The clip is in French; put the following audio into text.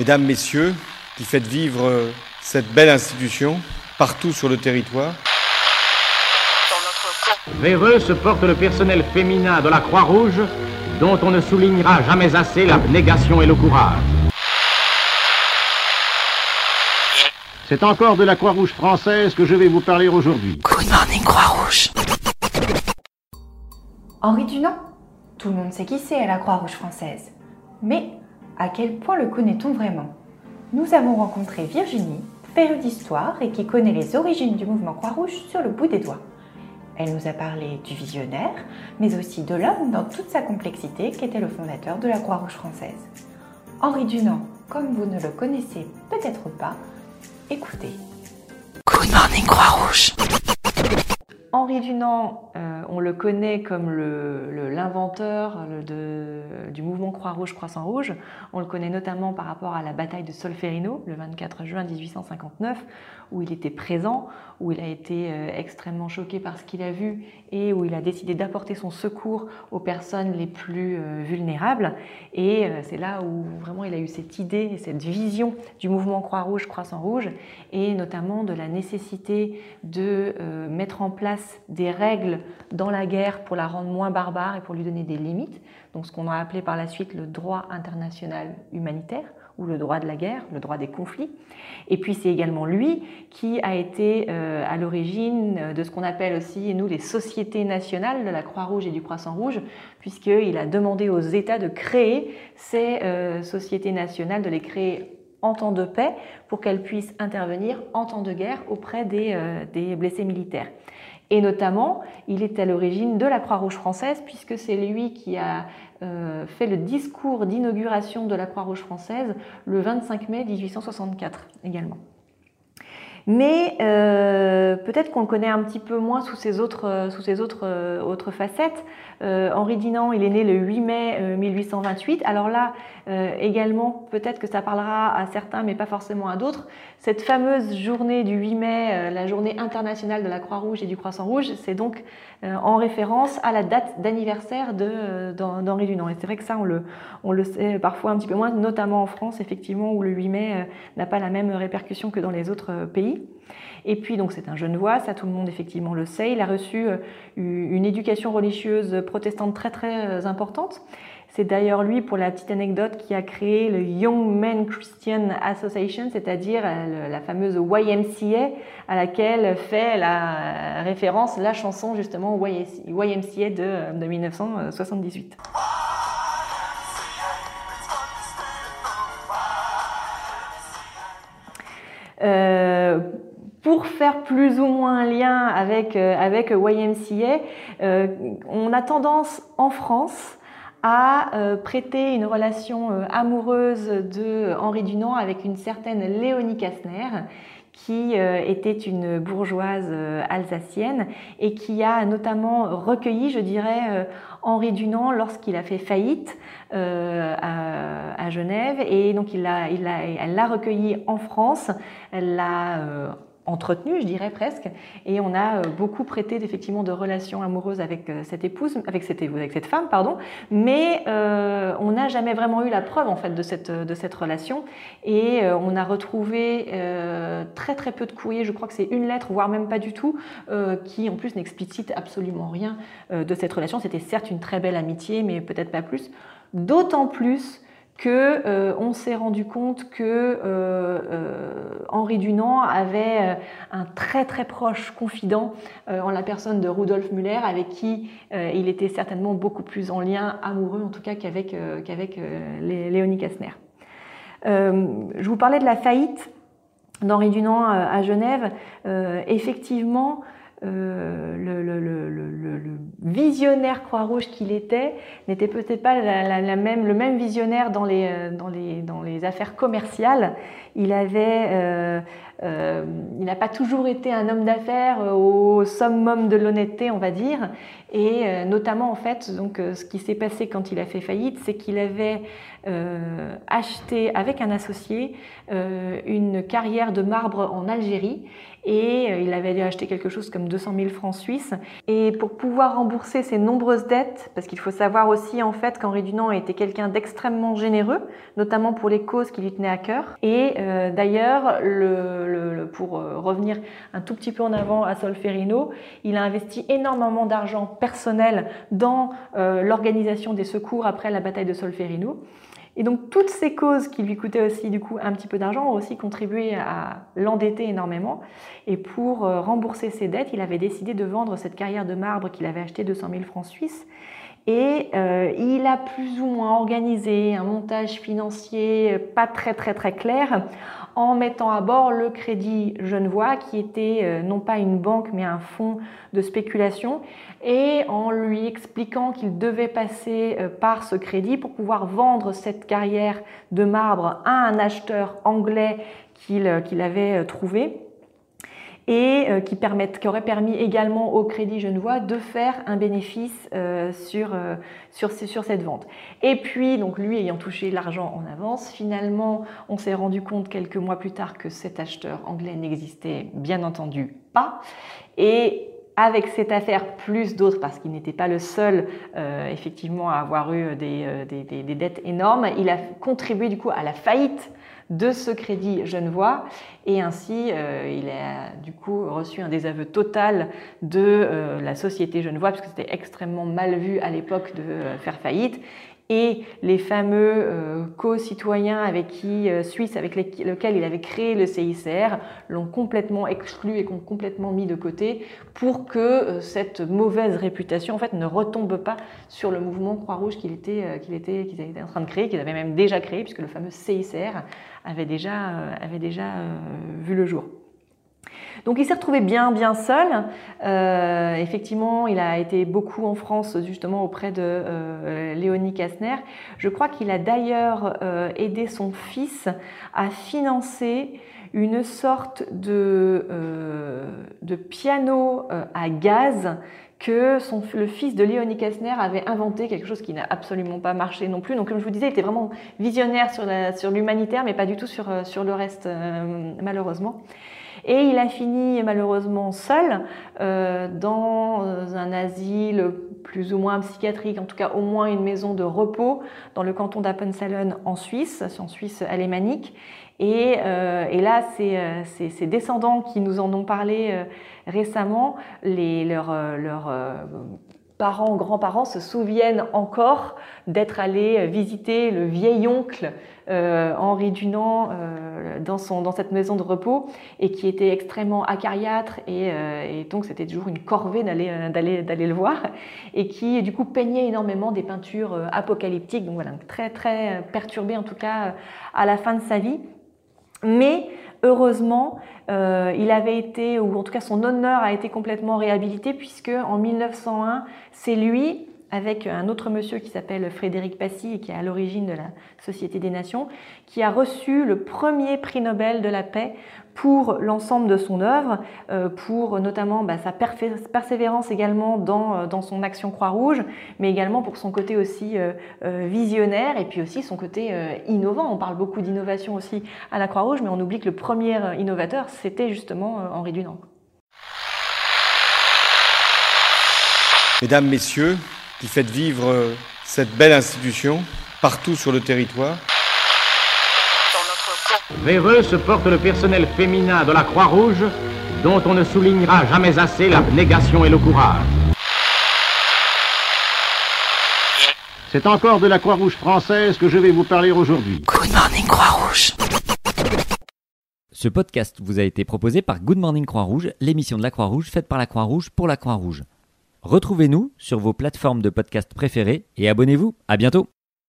Mesdames, Messieurs, qui faites vivre cette belle institution partout sur le territoire. Vers eux se porte le personnel féminin de la Croix-Rouge, dont on ne soulignera jamais assez l'abnégation et le courage. C'est encore de la Croix-Rouge française que je vais vous parler aujourd'hui. Good morning Croix-Rouge. Henri Dunant Tout le monde sait qui c'est à la Croix-Rouge française. Mais à quel point le connaît-on vraiment? Nous avons rencontré Virginie, férue d'histoire et qui connaît les origines du mouvement Croix-Rouge sur le bout des doigts. Elle nous a parlé du visionnaire, mais aussi de l'homme dans toute sa complexité qui était le fondateur de la Croix-Rouge française. Henri Dunant, comme vous ne le connaissez peut-être pas, écoutez. Good morning Croix-Rouge. Henri Dunant, euh, on le connaît comme l'inventeur du mouvement Croix-Rouge, Croissant-Rouge. On le connaît notamment par rapport à la bataille de Solferino, le 24 juin 1859, où il était présent, où il a été euh, extrêmement choqué par ce qu'il a vu et où il a décidé d'apporter son secours aux personnes les plus euh, vulnérables. Et c'est là où vraiment il a eu cette idée, cette vision du mouvement Croix-Rouge, Croissant-Rouge, et notamment de la nécessité de mettre en place des règles dans la guerre pour la rendre moins barbare et pour lui donner des limites. Donc ce qu'on a appelé par la suite le droit international humanitaire ou le droit de la guerre, le droit des conflits. Et puis c'est également lui qui a été euh, à l'origine de ce qu'on appelle aussi, nous, les sociétés nationales de la Croix-Rouge et du Croissant-Rouge, puisqu'il a demandé aux États de créer ces euh, sociétés nationales, de les créer en temps de paix pour qu'elles puissent intervenir en temps de guerre auprès des, euh, des blessés militaires. Et notamment, il est à l'origine de la Croix-Rouge française, puisque c'est lui qui a euh, fait le discours d'inauguration de la Croix-Rouge française le 25 mai 1864 également. Mais euh, peut-être qu'on le connaît un petit peu moins sous ses autres, euh, sous autres, euh, autres facettes. Henri Dinant, il est né le 8 mai 1828. Alors là, également, peut-être que ça parlera à certains, mais pas forcément à d'autres. Cette fameuse journée du 8 mai, la journée internationale de la Croix-Rouge et du Croissant-Rouge, c'est donc en référence à la date d'anniversaire d'Henri Dunant. Et c'est vrai que ça, on le, on le sait parfois un petit peu moins, notamment en France, effectivement, où le 8 mai n'a pas la même répercussion que dans les autres pays. Et puis, donc, c'est un jeune voix, ça tout le monde effectivement le sait. Il a reçu euh, une éducation religieuse protestante très très euh, importante. C'est d'ailleurs lui, pour la petite anecdote, qui a créé le Young Men Christian Association, c'est-à-dire euh, la fameuse YMCA, à laquelle fait la référence la chanson justement YMCA de, de 1978. Pour faire plus ou moins un lien avec, euh, avec YMCA, euh, on a tendance en France à prêter une relation amoureuse de Henri Dunant avec une certaine Léonie Kastner, qui était une bourgeoise alsacienne et qui a notamment recueilli, je dirais, Henri Dunant lorsqu'il a fait faillite à, Genève. Et donc, il elle l'a recueilli en France. Elle l'a entretenu, je dirais presque, et on a euh, beaucoup prêté effectivement de relations amoureuses avec euh, cette épouse, avec cette, femme, pardon, mais euh, on n'a jamais vraiment eu la preuve en fait de cette, de cette relation, et on a retrouvé très très peu de courriers, je crois que c'est une lettre, voire même pas du tout, qui en plus n'explicite absolument rien de cette relation. C'était certes une très belle amitié, mais peut-être pas plus. D'autant plus que euh, on s'est rendu compte que euh, euh, Henri Dunant avait un très très proche confident en la personne de Rudolf Müller, avec qui il était certainement beaucoup plus en lien amoureux, en tout cas qu'avec qu'avec Léonie Kastner. je vous parlais de la faillite d'Henri Dunant à Genève. effectivement, euh, le, le, le, visionnaire Croix-Rouge qu'il était n'était peut-être pas la, même, le même visionnaire dans les, euh, dans, les, dans les affaires commerciales. Il avait euh, euh, il n'a pas toujours été un homme d'affaires euh, au summum de l'honnêteté, on va dire. Et euh, notamment, en fait, donc, ce qui s'est passé quand il a fait faillite, c'est qu'il avait acheté avec un associé une carrière de marbre en Algérie et il avait acheté quelque chose comme 200 000 francs suisses. Et pour pouvoir rembourser ses nombreuses dettes, parce qu'il faut savoir aussi en fait qu'Henri Dunant était quelqu'un d'extrêmement généreux, notamment pour les causes qui lui tenaient à cœur. Et d'ailleurs, le, pour euh, revenir un tout petit peu en avant à Solferino, il a investi énormément d'argent personnel dans euh, l'organisation des secours après la bataille de Solferino. Et donc toutes ces causes qui lui coûtaient aussi du coup un petit peu d'argent ont aussi contribué à l'endetter énormément. Et pour euh, rembourser ses dettes, il avait décidé de vendre cette carrière de marbre qu'il avait achetée 200 000 francs suisses. Et il a plus ou moins organisé un montage financier pas très très très clair en mettant à bord le crédit Genevois, qui était euh, non pas une banque mais un fonds de spéculation, et en lui expliquant qu'il devait passer euh, par ce crédit pour pouvoir vendre cette carrière de marbre à un acheteur anglais qu'il euh, avait trouvé et euh, qui, permettent, qui aurait permis également au Crédit Genevois de faire un bénéfice euh, sur, euh, sur, cette vente. Et puis, donc lui ayant touché l'argent en avance, finalement, on s'est rendu compte quelques mois plus tard que cet acheteur anglais n'existait bien entendu pas. Et avec cette affaire, plus d'autres, parce qu'il n'était pas le seul effectivement à avoir eu des, des, dettes énormes, il a contribué du coup à la faillite de ce crédit Genevois. Et ainsi euh, il a du coup reçu un désaveu total de euh, la société Genevois parce que c'était extrêmement mal vu à l'époque de euh, faire faillite et les fameux co-citoyens avec qui, suisses avec lesquels il avait créé le CICR l'ont complètement exclu et complètement mis de côté pour que cette mauvaise réputation en fait ne retombe pas sur le mouvement Croix-Rouge qu'il était, qu'il était, qu'ils étaient en train de créer, qu'ils avaient même déjà créé puisque le fameux CICR avait déjà, euh, avait déjà euh, vu le jour. Donc il s'est retrouvé bien bien seul. Euh, effectivement, il a été beaucoup en France justement auprès de Léonie Kastner. Je crois qu'il a d'ailleurs aidé son fils à financer une sorte de, piano à gaz que le fils de Léonie Kessner avait inventé quelque chose qui n'a absolument pas marché non plus. Donc, comme je vous disais, il était vraiment visionnaire sur l'humanitaire, mais pas du tout sur, euh, le reste, euh, malheureusement. Et il a fini malheureusement seul euh, dans un asile plus ou moins psychiatrique, en tout cas au moins une maison de repos dans le canton d'Appenzellen en Suisse, en Suisse alémanique. Et, euh, et là, c'est ses descendants qui nous en ont parlé récemment, les, leurs, leurs parents, grands-parents se souviennent encore d'être allés visiter le vieil oncle euh, Henri Dunant euh, dans, son, dans cette maison de repos et qui était extrêmement acariâtre et, euh, et donc c'était toujours une corvée d'aller, d'aller, d'aller le voir et qui du coup peignait énormément des peintures apocalyptiques, donc voilà, très très perturbé en tout cas à la fin de sa vie. Mais heureusement, euh, il avait été, ou en tout cas son honneur a été complètement réhabilité, puisque en 1901, c'est lui, avec un autre monsieur qui s'appelle Frédéric Passy et qui est à l'origine de la Société des Nations, qui a reçu le premier prix Nobel de la paix pour l'ensemble de son œuvre, euh, pour notamment bah, sa persévérance également dans, euh, dans son action Croix-Rouge, mais également pour son côté aussi euh, visionnaire et puis aussi son côté innovant. On parle beaucoup d'innovation aussi à la Croix-Rouge, mais on oublie que le premier innovateur, c'était justement Henri Dunant. Mesdames, Messieurs, qui faites vivre cette belle institution partout sur le territoire, vers eux se porte le personnel féminin de la Croix-Rouge, dont on ne soulignera jamais assez l'abnégation et le courage. C'est encore de la Croix-Rouge française que je vais vous parler aujourd'hui. Good Morning Croix-Rouge. Ce podcast vous a été proposé par Good Morning Croix-Rouge, l'émission de la Croix-Rouge faite par la Croix-Rouge pour la Croix-Rouge. Retrouvez-nous sur vos plateformes de podcast préférées et abonnez-vous. À bientôt.